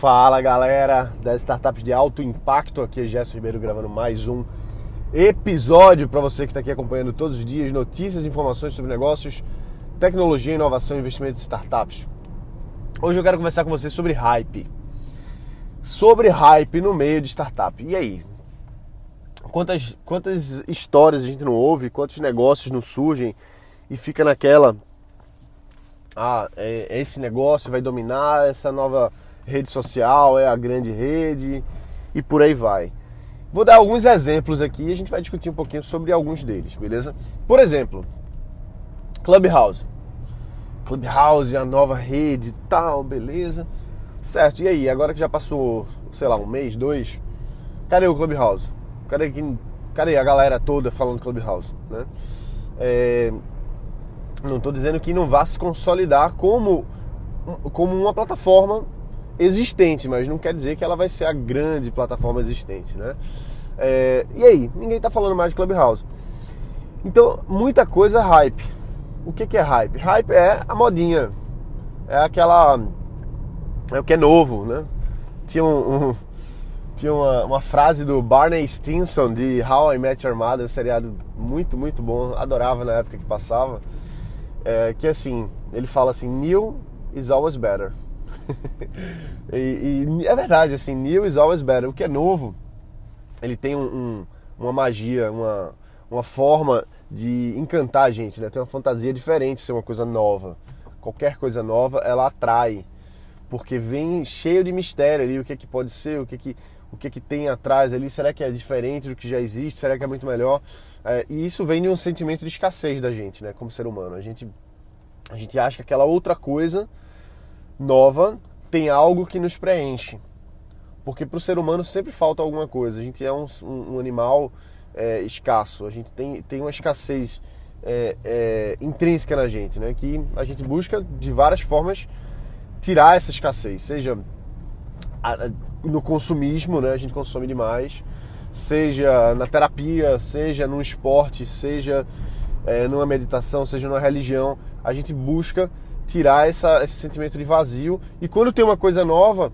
Fala galera das startups de alto impacto, aqui é Gerson Ribeiro gravando mais um episódio para você que está aqui acompanhando todos os dias notícias informações sobre negócios, tecnologia, inovação investimentos em startups. Hoje eu quero conversar com você sobre hype. Sobre hype no meio de startup. E aí? Quantas, quantas histórias a gente não ouve, quantos negócios não surgem e fica naquela. Ah, é, esse negócio vai dominar essa nova rede social, é a grande rede e por aí vai. Vou dar alguns exemplos aqui e a gente vai discutir um pouquinho sobre alguns deles, beleza? Por exemplo, Clubhouse. Clubhouse, a nova rede e tal, beleza. Certo, e aí, agora que já passou, sei lá, um mês, dois, cadê o Clubhouse? Cadê, cadê a galera toda falando Clubhouse? Né? É, não estou dizendo que não vá se consolidar como, como uma plataforma existente, mas não quer dizer que ela vai ser a grande plataforma existente, né? É, e aí, ninguém está falando mais de Clubhouse. Então, muita coisa é hype. O que, que é hype? Hype é a modinha, é aquela é o que é novo, né? Tinha um, um tinha uma, uma, frase do Barney Stinson de How I Met Your Mother, um seriado muito, muito bom, adorava na época que passava. É, que assim, ele fala assim, new is always better. e, e, é verdade, assim, new is always better. O que é novo, ele tem um, um, uma magia, uma, uma forma de encantar a gente, né? Tem uma fantasia diferente ser uma coisa nova. Qualquer coisa nova, ela atrai porque vem cheio de mistério ali, o que é que pode ser, o que é que, o que, é que tem atrás ali, será que é diferente do que já existe, será que é muito melhor? É, e isso vem de um sentimento de escassez da gente, né, como ser humano. A gente, a gente acha que aquela outra coisa nova tem algo que nos preenche. Porque para o ser humano sempre falta alguma coisa. A gente é um, um, animal é, escasso, a gente tem, tem uma escassez é, é, intrínseca na gente, né? que a gente busca de várias formas tirar essa escassez, seja no consumismo, né? A gente consome demais, seja na terapia, seja no esporte, seja é, numa meditação, seja numa religião, a gente busca tirar essa, esse sentimento de vazio e quando tem uma coisa nova,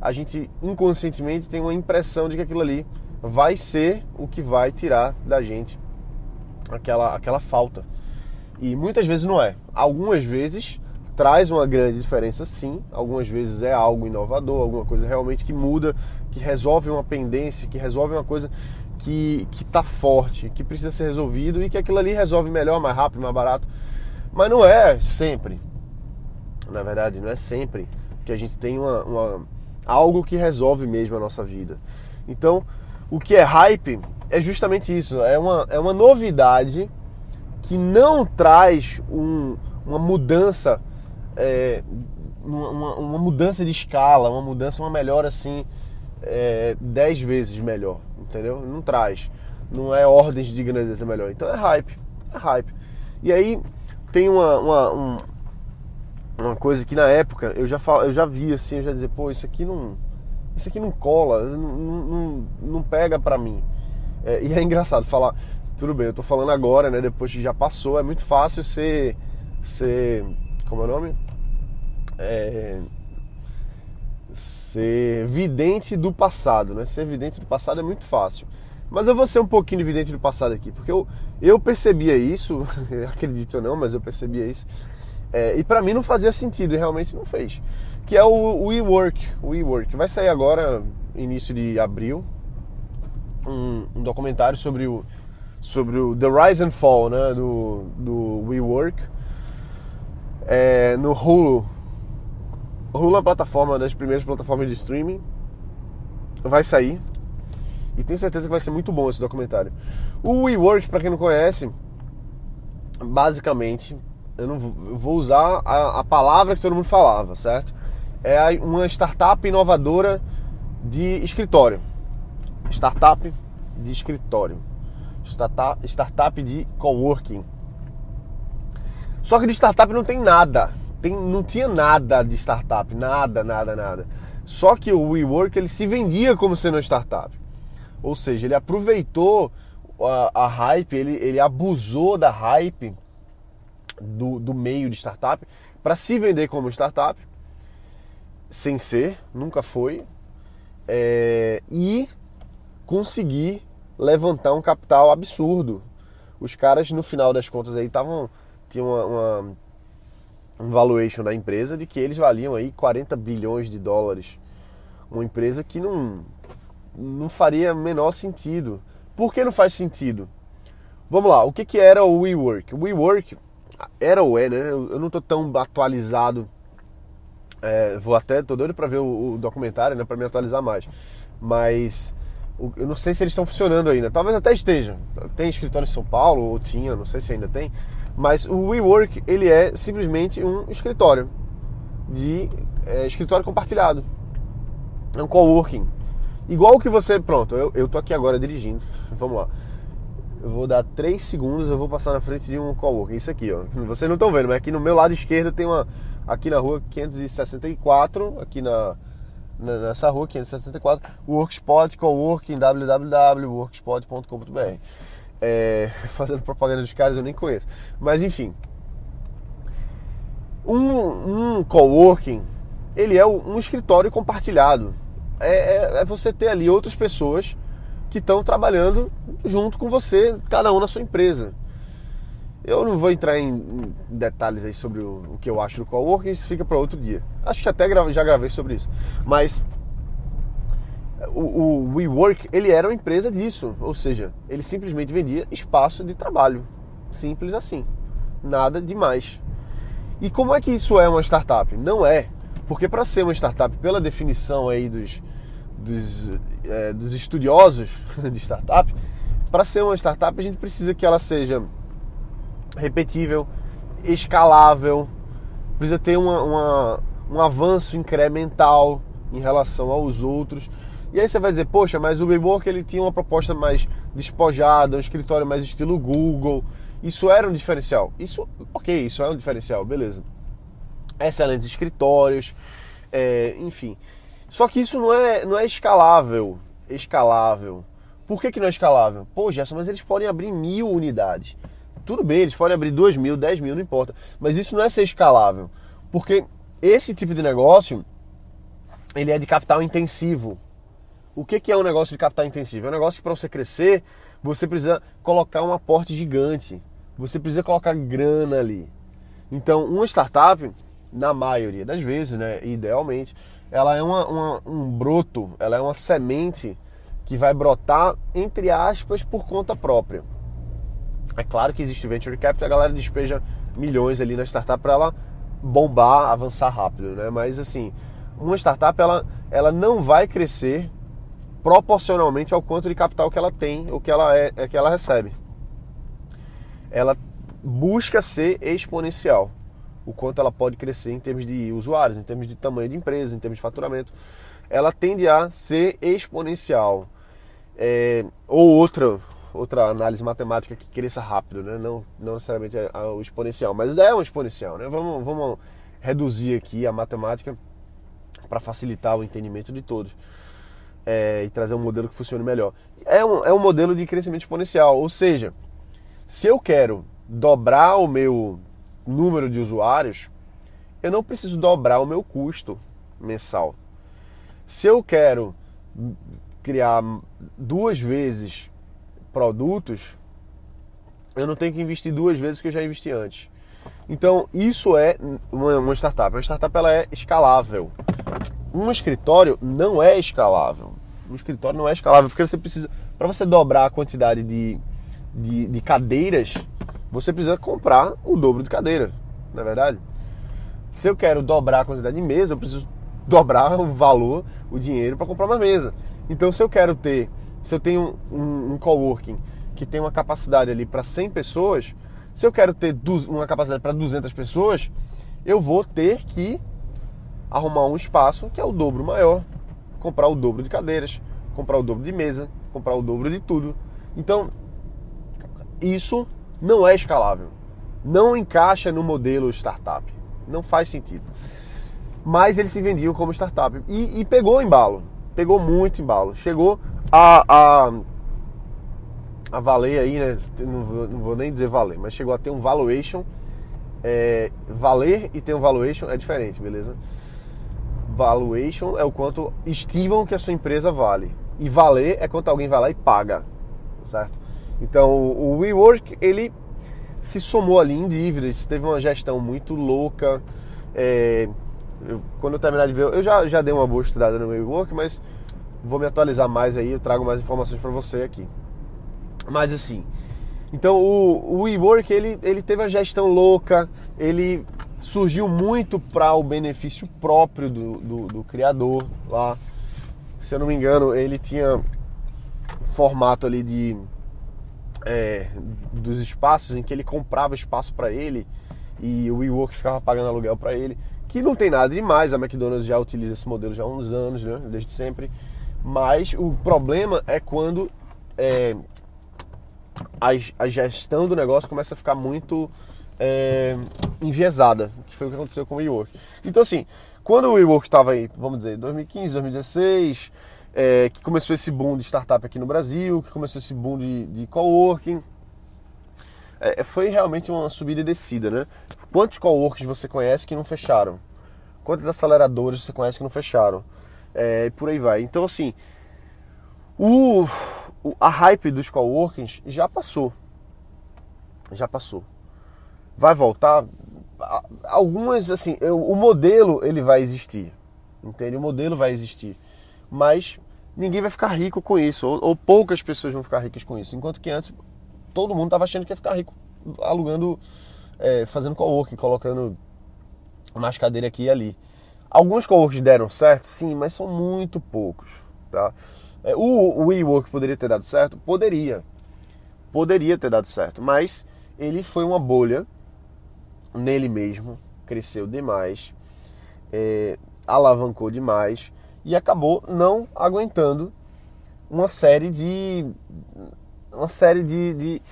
a gente inconscientemente tem uma impressão de que aquilo ali vai ser o que vai tirar da gente aquela, aquela falta. E muitas vezes não é. Algumas vezes traz uma grande diferença sim, algumas vezes é algo inovador, alguma coisa realmente que muda, que resolve uma pendência, que resolve uma coisa que está forte, que precisa ser resolvido e que aquilo ali resolve melhor, mais rápido, mais barato. Mas não é sempre. Na verdade, não é sempre que a gente tem uma, uma algo que resolve mesmo a nossa vida. Então, o que é hype é justamente isso, é uma, é uma novidade que não traz um, uma mudança é, uma, uma, mudança de escala, uma mudança, uma melhora assim, é, dez vezes melhor, entendeu? Não traz. Não é ordens de grandeza melhor. Então é hype. É hype. E aí tem uma, uma, um, uma coisa que na época eu já, eu já vi assim, eu já dizer, pô, isso aqui não. Isso aqui não cola, não, não, não pega pra mim. É, e é engraçado falar, tudo bem, eu tô falando agora, né? Depois que já passou, é muito fácil ser. ser como é o nome? É, ser vidente do passado, né? Ser vidente do passado é muito fácil. Mas eu vou ser um pouquinho de vidente do passado aqui, porque eu, eu percebia isso, acredito ou não, mas eu percebia isso. É, e para mim não fazia sentido, e realmente não fez. Que é o WeWork. O WeWork vai sair agora, início de abril, um, um documentário sobre o, sobre o The Rise and Fall né, do, do WeWork é, no Hulu. O Hulu é uma plataforma, das primeiras plataformas de streaming. Vai sair. E tenho certeza que vai ser muito bom esse documentário. O WeWork, para quem não conhece, basicamente, eu não vou, usar a, a, palavra que todo mundo falava, certo? É uma startup inovadora de escritório. Startup de escritório. Startup, startup de coworking. Só que de startup não tem nada. Tem, não tinha nada de startup, nada, nada, nada. Só que o WeWork ele se vendia como sendo uma startup. Ou seja, ele aproveitou a, a hype, ele, ele abusou da hype do, do meio de startup para se vender como startup. sem ser, nunca foi, é, e conseguir levantar um capital absurdo. Os caras, no final das contas, aí estavam. tinham uma, uma, um valuation da empresa de que eles valiam aí 40 bilhões de dólares. Uma empresa que não, não faria menor sentido. Por que não faz sentido? Vamos lá, o que, que era o WeWork? O WeWork era ou é, né? Eu não estou tão atualizado. É, vou até, tô doido para ver o, o documentário, né? Para me atualizar mais. Mas eu não sei se eles estão funcionando ainda. Talvez até estejam. Tem escritório em São Paulo, ou tinha, não sei se ainda tem. Mas o WeWork, ele é simplesmente um escritório. De é, escritório compartilhado. É um coworking. Igual que você, pronto, eu, eu tô aqui agora dirigindo. Vamos lá. Eu vou dar 3 segundos, eu vou passar na frente de um coworking. Isso aqui, ó. Vocês não estão vendo, mas aqui no meu lado esquerdo tem uma. Aqui na rua 564, aqui na, nessa rua 564, Workspot Coworking, www.workspot.com.br. É, fazendo propaganda dos caras eu nem conheço. Mas enfim. Um, um coworking, ele é um escritório compartilhado. É, é, é você ter ali outras pessoas que estão trabalhando junto com você, cada um na sua empresa. Eu não vou entrar em detalhes aí sobre o, que eu acho do coworking, isso fica para outro dia. Acho que até já gravei sobre isso. Mas o, o WeWork, ele era uma empresa disso, ou seja, ele simplesmente vendia espaço de trabalho. Simples assim. Nada demais. E como é que isso é uma startup? Não é. Porque para ser uma startup, pela definição aí dos, dos, é, dos estudiosos de startup, para ser uma startup a gente precisa que ela seja repetível, escalável, precisa ter uma, uma, um avanço incremental em relação aos outros. E aí você vai dizer, poxa, mas o WeWork ele tinha uma proposta mais despojada, um escritório mais estilo Google. Isso era um diferencial. Isso, ok, isso é um diferencial, beleza. Excelentes escritórios, é, enfim. Só que isso não é, não é escalável. Escalável. Por que, que não é escalável? Pô, Gerson, mas eles podem abrir mil unidades. Tudo bem, eles podem abrir duas mil, dez mil, não importa. Mas isso não é ser escalável. Porque esse tipo de negócio, ele é de capital intensivo. O que, que é um negócio de capital intensivo? É um negócio que para você crescer, você precisa colocar um aporte gigante. Você precisa colocar grana ali. Então, uma startup, na maioria das vezes, né, idealmente, ela é uma, uma, um broto, ela é uma semente que vai brotar, entre aspas, por conta própria. É claro que existe venture capital, a galera despeja milhões ali na startup para ela bombar, avançar rápido, né? Mas assim, uma startup ela, ela não vai crescer proporcionalmente ao quanto de capital que ela tem, o que ela é, é que ela recebe. Ela busca ser exponencial o quanto ela pode crescer em termos de usuários, em termos de tamanho de empresa, em termos de faturamento. Ela tende a ser exponencial. É, ou outra, outra análise matemática que cresça rápido, né? não, não necessariamente é o exponencial, mas é um exponencial. Né? Vamos, vamos reduzir aqui a matemática para facilitar o entendimento de todos é, e trazer um modelo que funcione melhor. É um, é um modelo de crescimento exponencial, ou seja, se eu quero dobrar o meu número de usuários, eu não preciso dobrar o meu custo mensal. Se eu quero criar duas vezes produtos, eu não tenho que investir duas vezes o que eu já investi antes. Então, isso é uma, startup. Uma startup ela é escalável. Um escritório não é escalável. Um escritório não é escalável porque você precisa, para você dobrar a quantidade de, de, de cadeiras, você precisa comprar o dobro de cadeira, não é verdade? Se eu quero dobrar a quantidade de mesa, eu preciso dobrar o valor, o dinheiro para comprar uma mesa. Então, se eu quero ter, se eu tenho um, um coworking que tem uma capacidade ali para 100 pessoas, se eu quero ter uma capacidade para 200 pessoas, eu vou ter que arrumar um espaço que é o dobro maior, comprar o dobro de cadeiras, comprar o dobro de mesa, comprar o dobro de tudo. Então, isso não é escalável. Não encaixa no modelo startup. Não faz sentido. Mas eles se vendiam como startup. E, e pegou embalo. Pegou muito embalo. Chegou a, a, a valer aí, né? Não vou, não vou, nem dizer valer, mas chegou a ter um valuation. É, valer e ter um valuation é diferente, beleza? Valuation é o quanto estimam que a sua empresa vale. E valer é quanto alguém vai lá e paga, certo? Então o WeWork ele se somou ali em dívidas, teve uma gestão muito louca. É, eu, quando eu terminar de ver, eu já, já dei uma boa estudada no WeWork, mas vou me atualizar mais aí, eu trago mais informações para você aqui. Mas assim, então o, o WeWork ele, ele teve a gestão louca, ele surgiu muito para o benefício próprio do, do, do, criador lá. Se eu não me engano, ele tinha formato ali de é, dos espaços em que ele comprava espaço para ele e o WeWork ficava pagando aluguel para ele, que não tem nada demais. A McDonald's já utiliza esse modelo já há uns anos, né? desde sempre. Mas o problema é quando é, a, a gestão do negócio começa a ficar muito é, enviesada, que foi o que aconteceu com o WeWork. Então, assim, quando o WeWork estava aí, vamos dizer, 2015, 2016, é, que começou esse boom de startup aqui no Brasil, que começou esse boom de, de coworking, é, foi realmente uma subida e descida, né? Quantos coworkings você conhece que não fecharam? Quantos aceleradores você conhece que não fecharam? É, e por aí vai. Então, assim, o, a hype dos coworkings já passou. Já passou vai voltar. Algumas, assim, o modelo ele vai existir, entende? O modelo vai existir, mas ninguém vai ficar rico com isso, ou, ou poucas pessoas vão ficar ricas com isso. Enquanto que antes todo mundo estava achando que ia ficar rico alugando, é, fazendo coworking, colocando mais cadeira aqui e ali. Alguns coworkings deram certo, sim, mas são muito poucos. Tá? É, o, o WeWork poderia ter dado certo? Poderia. Poderia ter dado certo, mas ele foi uma bolha nele mesmo, cresceu demais, é, alavancou demais e acabou não aguentando uma série de uma série de, de,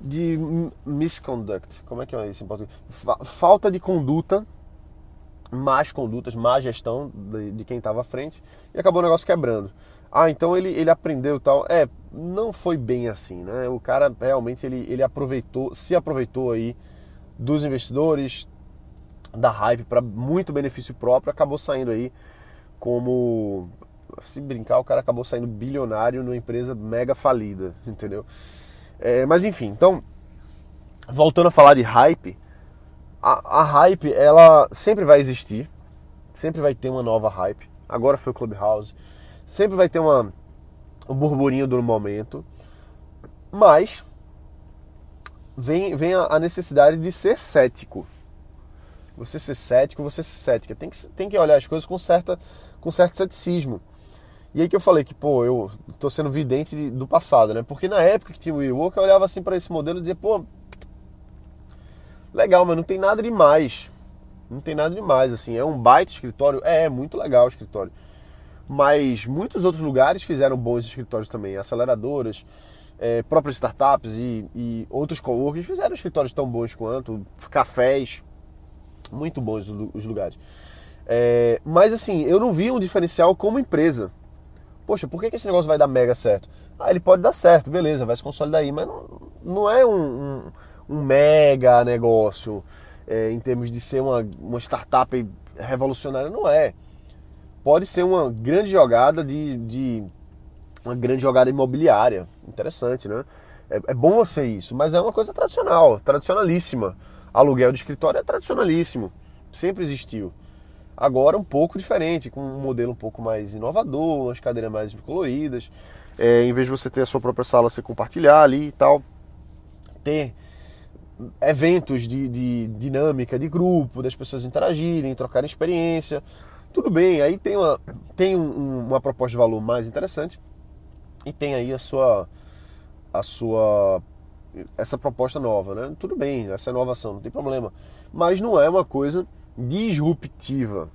de misconduct, como é que é isso em português? Falta de conduta, más condutas, má gestão de, de quem estava à frente e acabou o negócio quebrando. Ah, então ele, ele aprendeu tal. É, não foi bem assim, né? O cara realmente ele, ele aproveitou, se aproveitou aí dos investidores, da hype para muito benefício próprio, acabou saindo aí como se brincar, o cara acabou saindo bilionário numa empresa mega falida, entendeu? É, mas enfim, então voltando a falar de hype, a, a, hype ela sempre vai existir, sempre vai ter uma nova hype. Agora foi o Clubhouse, sempre vai ter uma um burburinho do momento, mas vem, vem a necessidade de ser cético. Você ser cético, você ser cética. Tem que, tem que olhar as coisas com, certa, com certo ceticismo. E aí que eu falei que, pô, eu tô sendo vidente do passado, né? Porque na época que tinha o WeWork, eu olhava assim para esse modelo e dizia, pô, legal, mas não tem nada demais. Não tem nada demais, assim. É um baita escritório? É, é muito legal o escritório. Mas muitos outros lugares fizeram bons escritórios também. Aceleradoras, é, próprias startups e, e outros coworkings fizeram escritórios tão bons quanto, cafés, muito bons os lugares. É, mas assim, eu não vi um diferencial como empresa. Poxa, por que, que esse negócio vai dar mega certo? Ah, ele pode dar certo, beleza, vai se consolidar aí, mas não, não é um, um, um mega negócio é, em termos de ser uma, uma startup revolucionária, não é. Pode ser uma grande jogada de, de uma grande jogada imobiliária. Interessante, né? É, é bom ser isso, mas é uma coisa tradicional, tradicionalíssima. Aluguel de escritório é tradicionalíssimo, sempre existiu. Agora um pouco diferente, com um modelo um pouco mais inovador, umas cadeiras mais coloridas. É, em vez de você ter a sua própria sala, você compartilhar ali e tal. Ter eventos de, de dinâmica de grupo, das pessoas interagirem, trocarem experiência. Tudo bem, aí tem uma, tem um, uma proposta de valor mais interessante e tem aí a sua a sua essa proposta nova, né? Tudo bem, essa inovação, não tem problema. Mas não é uma coisa disruptiva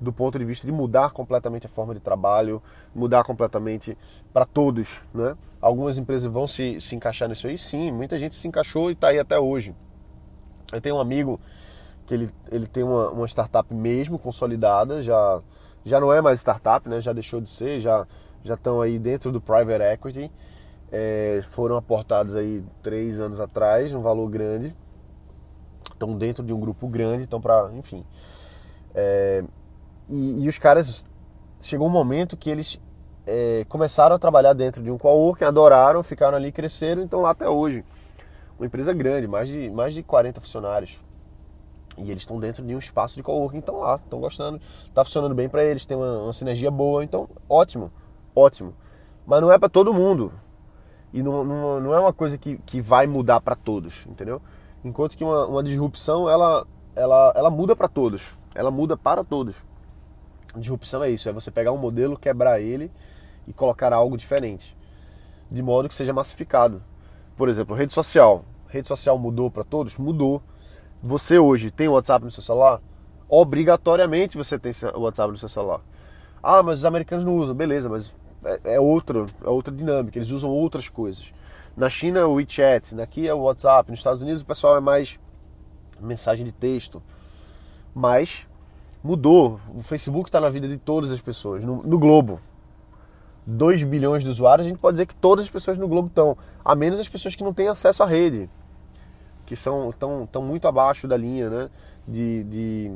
do ponto de vista de mudar completamente a forma de trabalho, mudar completamente para todos, né? Algumas empresas vão se, se encaixar nisso aí, sim, muita gente se encaixou e está aí até hoje. Eu tenho um amigo que ele, ele tem uma, uma startup mesmo consolidada, já, já não é mais startup, né? Já deixou de ser, já já estão aí dentro do private equity, é, foram aportados aí três anos atrás, um valor grande, estão dentro de um grupo grande, estão para, enfim. É, e, e os caras chegou um momento que eles é, começaram a trabalhar dentro de um coworking, adoraram, ficaram ali, cresceram, então lá até hoje. Uma empresa grande, mais de, mais de 40 funcionários. E eles estão dentro de um espaço de coworking, estão lá, estão gostando, está funcionando bem para eles, tem uma, uma, sinergia boa, então ótimo, ótimo. Mas não é para todo mundo. E não, não, não, é uma coisa que, que vai mudar para todos, entendeu? Enquanto que uma, uma disrupção, ela, ela, ela muda para todos. Ela muda para todos. Disrupção é isso, é você pegar um modelo, quebrar ele e colocar algo diferente. De modo que seja massificado. Por exemplo, rede social. Rede social mudou para todos? Mudou. Você hoje tem o WhatsApp no seu celular? Obrigatoriamente você tem o WhatsApp no seu celular. Ah, mas os americanos não usam. Beleza, mas é, é outra, é outra dinâmica. Eles usam outras coisas. Na China é o WeChat, aqui é o WhatsApp. Nos Estados Unidos o pessoal é mais mensagem de texto. Mas mudou. O Facebook está na vida de todas as pessoas, no, no globo. 2 bilhões de usuários, a gente pode dizer que todas as pessoas no globo estão, a menos as pessoas que não têm acesso à rede, que são tão, tão muito abaixo da linha né, de, de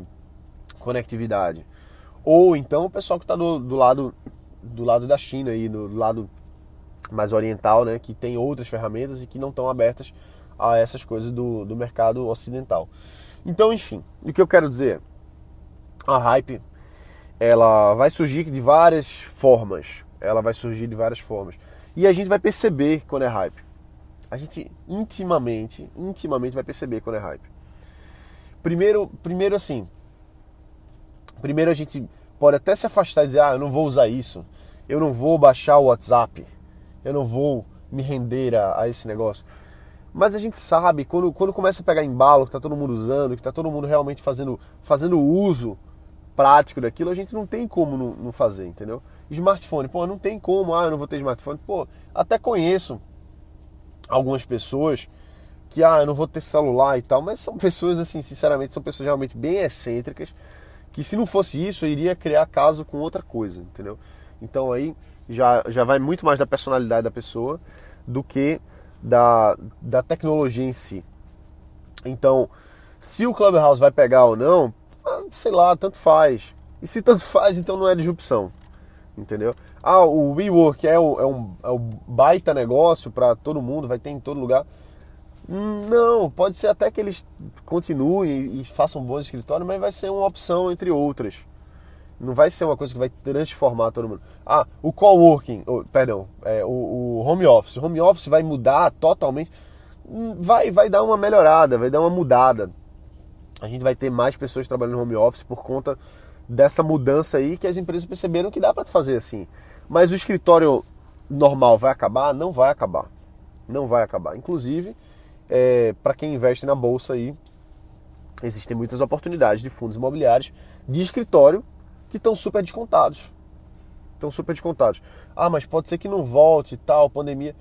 conectividade. Ou então o pessoal que está do, do, lado, do lado da China, aí, do lado mais oriental, né, que tem outras ferramentas e que não estão abertas a essas coisas do, do mercado ocidental. Então, enfim, o que eu quero dizer a hype ela vai surgir de várias formas. Ela vai surgir de várias formas. E a gente vai perceber quando é hype. A gente intimamente, intimamente vai perceber quando é hype. Primeiro, primeiro assim, primeiro a gente pode até se afastar e dizer, ah, eu não vou usar isso, eu não vou baixar o WhatsApp, eu não vou me render a, a esse negócio. Mas a gente sabe, quando, quando começa a pegar embalo, que está todo mundo usando, que está todo mundo realmente fazendo, fazendo uso prático daquilo, a gente não tem como não, não fazer, entendeu? Smartphone, pô, não tem como, ah, eu não vou ter smartphone. Pô, até conheço algumas pessoas que, ah, eu não vou ter celular e tal, mas são pessoas, assim, sinceramente, são pessoas realmente bem excêntricas, que se não fosse isso, eu iria criar caso com outra coisa, entendeu? Então aí já, já vai muito mais da personalidade da pessoa do que da, da tecnologia em si. Então, se o Clubhouse vai pegar ou não, ah, sei lá, tanto faz. E se tanto faz, então não é disrupção. Entendeu? Ah, o WeWork é, o, é, um, é um baita negócio para todo mundo, vai ter em todo lugar. Não, pode ser até que eles continuem e façam bons escritórios, mas vai ser uma opção entre outras. Não vai ser uma coisa que vai transformar todo mundo. Ah, o coworking, oh, perdão, é, o, o home office. O home office vai mudar totalmente. Hum, vai, vai dar uma melhorada, vai dar uma mudada a gente vai ter mais pessoas trabalhando no home office por conta dessa mudança aí que as empresas perceberam que dá para fazer assim. Mas o escritório normal vai acabar? Não vai acabar. Não vai acabar. Inclusive, é, para quem investe na bolsa aí, existem muitas oportunidades de fundos imobiliários de escritório que estão super descontados. Estão super descontados. Ah, mas pode ser que não volte e tal, pandemia.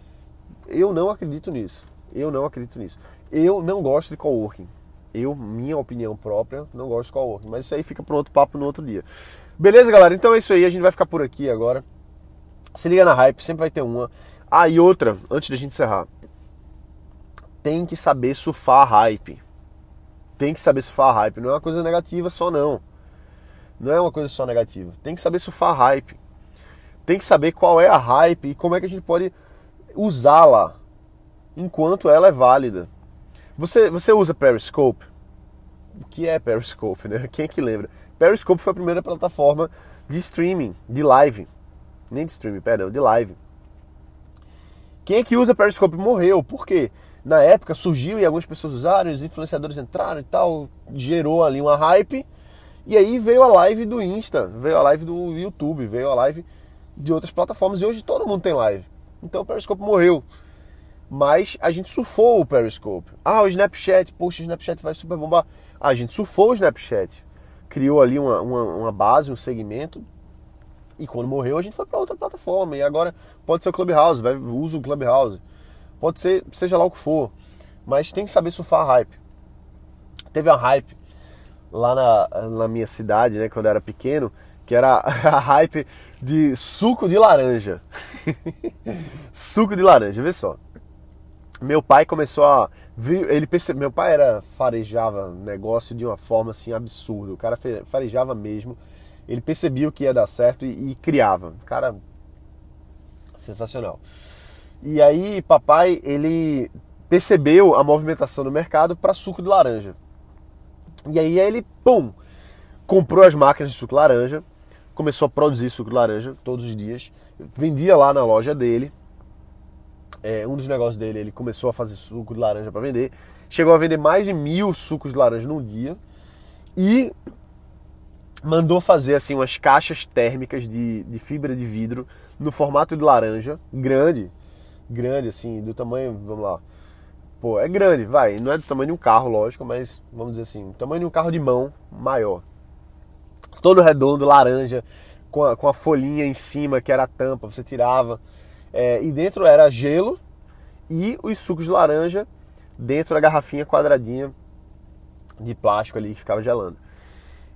Eu não acredito nisso. Eu não acredito nisso. Eu não gosto de coworking. Eu, minha opinião própria, não gosto de coworking, mas isso aí fica para outro papo no outro dia. Beleza, galera? Então é isso aí, a gente vai ficar por aqui agora. Se liga na hype, sempre vai ter uma. Ah, e outra, antes da gente encerrar. Tem que saber surfar a hype. Tem que saber surfar a hype. Não é uma coisa negativa só, não. Não é uma coisa só negativa. Tem que saber surfar hype. Tem que saber qual é a hype e como é que a gente pode usá-la enquanto ela é válida. Você, você usa Periscope? O que é Periscope, né? Quem é que lembra? Periscope foi a primeira plataforma de streaming, de live. Nem de streaming, perdão, de live. Quem é que usa Periscope morreu. Por quê? Na época surgiu e algumas pessoas usaram, os influenciadores entraram e tal, gerou ali uma hype. E aí veio a live do Insta, veio a live do YouTube, veio a live de outras plataformas e hoje todo mundo tem live. Então o Periscope morreu mas a gente surfou o Periscope. Ah, o Snapchat, poxa, o Snapchat vai super bombar. Ah, a gente surfou o Snapchat, criou ali uma, uma, uma base, um segmento, e quando morreu a gente foi para outra plataforma. E agora pode ser o Clubhouse, vai, usa o Clubhouse. Pode ser, seja lá o que for, mas tem que saber surfar a hype. Teve a hype lá na, na minha cidade, né, quando eu era pequeno, que era a hype de suco de laranja. suco de laranja, vê só meu pai começou a ele percebe, meu pai era farejava negócio de uma forma assim absurda. O cara farejava mesmo. Ele percebia o que ia dar certo e, e criava. Cara, sensacional. E aí, papai, ele percebeu a movimentação no mercado para suco de laranja. E aí ele, pum, comprou as máquinas de suco laranja, começou a produzir suco laranja todos os dias, vendia lá na loja dele. É, um dos negócios dele, ele começou a fazer suco de laranja para vender. Chegou a vender mais de mil sucos de laranja num dia. E mandou fazer assim umas caixas térmicas de, de fibra de vidro no formato de laranja, grande, grande assim, do tamanho, vamos lá. Pô, é grande, vai, não é do tamanho de um carro, lógico, mas vamos dizer assim, tamanho de um carro de mão maior. Todo redondo, laranja, com a, com a folhinha em cima, que era a tampa, você tirava. É, e dentro era gelo e os sucos de laranja dentro da garrafinha quadradinha de plástico ali que ficava gelando.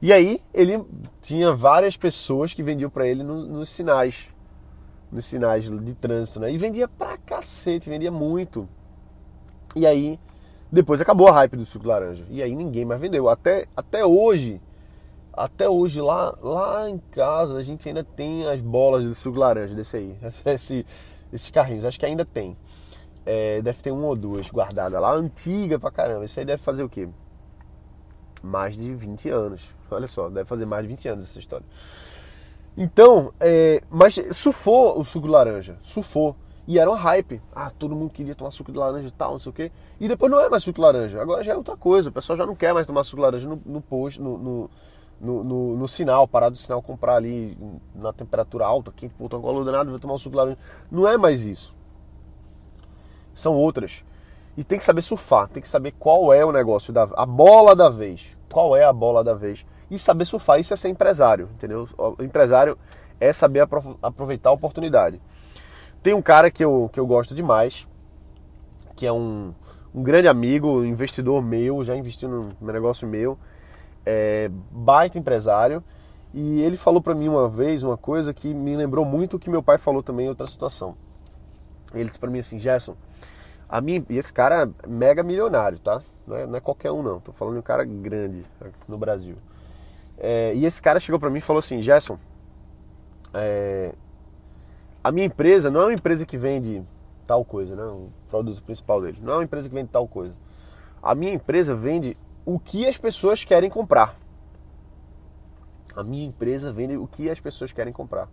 E aí ele tinha várias pessoas que vendiam para ele no, nos sinais, nos sinais de trânsito, né? E vendia pra cacete, vendia muito. E aí depois acabou a hype do suco de laranja. E aí ninguém mais vendeu. Até, até hoje, até hoje lá, lá em casa a gente ainda tem as bolas de suco de laranja desse aí, esse, esses carrinhos. Acho que ainda tem. É, deve ter uma ou duas guardadas lá, antiga pra caramba. Isso aí deve fazer o quê? Mais de 20 anos. Olha só, deve fazer mais de 20 anos essa história. Então, é, mas surfou o suco de laranja, surfou. E era um hype. Ah, todo mundo queria tomar suco de laranja e tal, não sei o quê. E depois não é mais suco de laranja, agora já é outra coisa. O pessoal já não quer mais tomar suco de laranja no, no post, no, no, no, no, sinal, parar do sinal, comprar ali na temperatura alta, quente, puta, uma danado, vai tomar um suco de laranja. Não é mais isso. São outras. E tem que saber surfar, tem que saber qual é o negócio da a bola da vez. Qual é a bola da vez? E saber surfar, isso é ser empresário, entendeu? O empresário é saber aproveitar a oportunidade. Tem um cara que eu, que eu gosto demais, que é um, um grande amigo, investidor meu, já investiu no negócio meu, é, baita empresário, e ele falou para mim uma vez uma coisa que me lembrou muito o que meu pai falou também em outra situação. Ele disse para mim assim, Gerson, a mim, e esse cara é mega milionário, tá? Não é, não é qualquer um, não. Tô falando de um cara grande no Brasil. É, e esse cara chegou para mim e falou assim: Gerson, é, a minha empresa não é uma empresa que vende tal coisa, né? O produto principal dele. Não é uma empresa que vende tal coisa. A minha empresa vende o que as pessoas querem comprar. A minha empresa vende o que as pessoas querem comprar.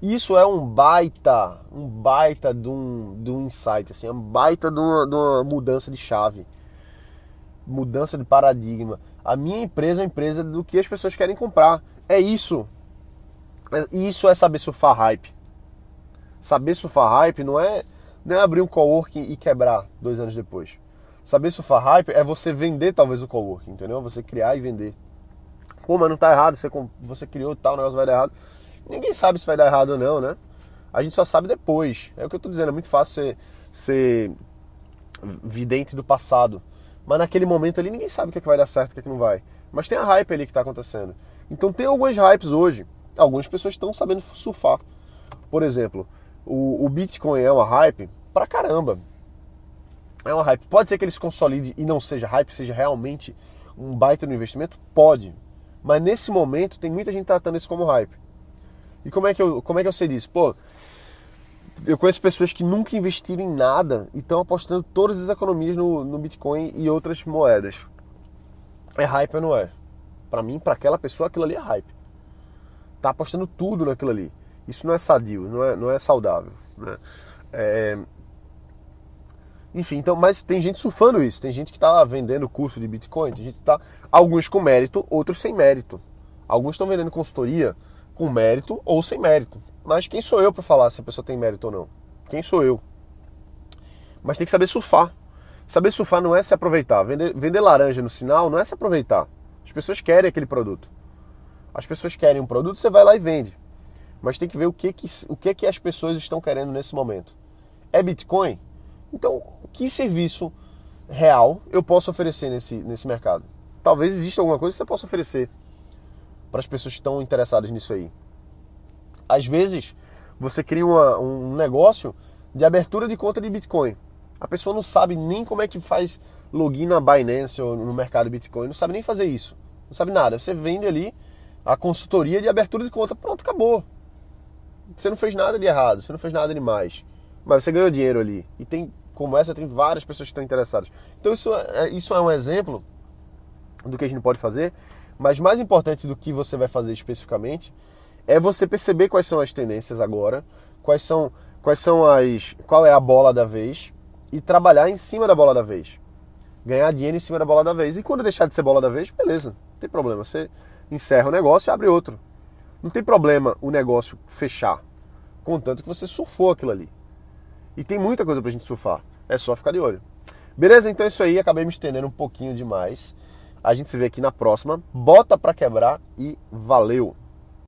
Isso é um baita, um baita de um, de um insight, assim, é um baita de uma, de uma mudança de chave, mudança de paradigma. A minha empresa é a empresa do que as pessoas querem comprar. É isso. É, isso é saber surfar hype. Saber surfar hype não é, não é abrir um coworking e quebrar dois anos depois. Saber surfar hype é você vender talvez o coworking, entendeu? Você criar e vender. Pô, mas não tá errado, você, você criou tal, o negócio vai dar errado. Ninguém sabe se vai dar errado ou não, né? A gente só sabe depois. É o que eu tô dizendo, é muito fácil ser, ser vidente do passado. Mas naquele momento ali ninguém sabe o que, é que vai dar certo o que, é que não vai. Mas tem a hype ali que está acontecendo. Então tem algumas hypes hoje. Algumas pessoas estão sabendo surfar. Por exemplo, o, o Bitcoin é uma hype pra caramba. É uma hype. Pode ser que ele se consolide e não seja hype, seja realmente um baita no investimento? Pode. Mas nesse momento tem muita gente tratando isso como hype. E como é que eu, como é que eu sei disso? Pô, eu conheço pessoas que nunca investiram em nada e estão apostando todas as economias no, no Bitcoin e outras moedas. É hype ou não é? Para mim, para aquela pessoa, aquilo ali é hype. Tá apostando tudo naquilo ali. Isso não é sadio, não é, não é saudável. Né? É... Enfim, então, mas tem gente surfando isso. Tem gente que está vendendo curso de Bitcoin. Tem gente que tá, alguns com mérito, outros sem mérito. Alguns estão vendendo consultoria com mérito ou sem mérito. Mas quem sou eu para falar se a pessoa tem mérito ou não? Quem sou eu? Mas tem que saber surfar. Saber surfar não é se aproveitar. Vender, vender laranja no sinal não é se aproveitar. As pessoas querem aquele produto. As pessoas querem um produto, você vai lá e vende. Mas tem que ver o que, que, o que, que as pessoas estão querendo nesse momento. É Bitcoin? Então, que serviço real eu posso oferecer nesse, nesse mercado? Talvez exista alguma coisa que você possa oferecer para as pessoas que estão interessadas nisso aí. Às vezes, você cria uma, um negócio de abertura de conta de Bitcoin. A pessoa não sabe nem como é que faz login na Binance ou no mercado Bitcoin, não sabe nem fazer isso. Não sabe nada. Você vende ali, a consultoria de abertura de conta. Pronto, acabou. Você não fez nada de errado, você não fez nada de mais. Mas você ganhou dinheiro ali. E tem, como essa, tem várias pessoas que estão interessadas. Então isso é, isso é um exemplo do que a gente pode fazer. Mas mais importante do que você vai fazer especificamente é você perceber quais são as tendências agora, quais são, quais são as. qual é a bola da vez e trabalhar em cima da bola da vez. Ganhar dinheiro em cima da bola da vez. E quando deixar de ser bola da vez, beleza, não tem problema. Você encerra o negócio e abre outro. Não tem problema o negócio fechar, contanto que você surfou aquilo ali. E tem muita coisa pra gente surfar. É só ficar de olho. Beleza? Então é isso aí. Acabei me estendendo um pouquinho demais. A gente se vê aqui na próxima. Bota pra quebrar e valeu!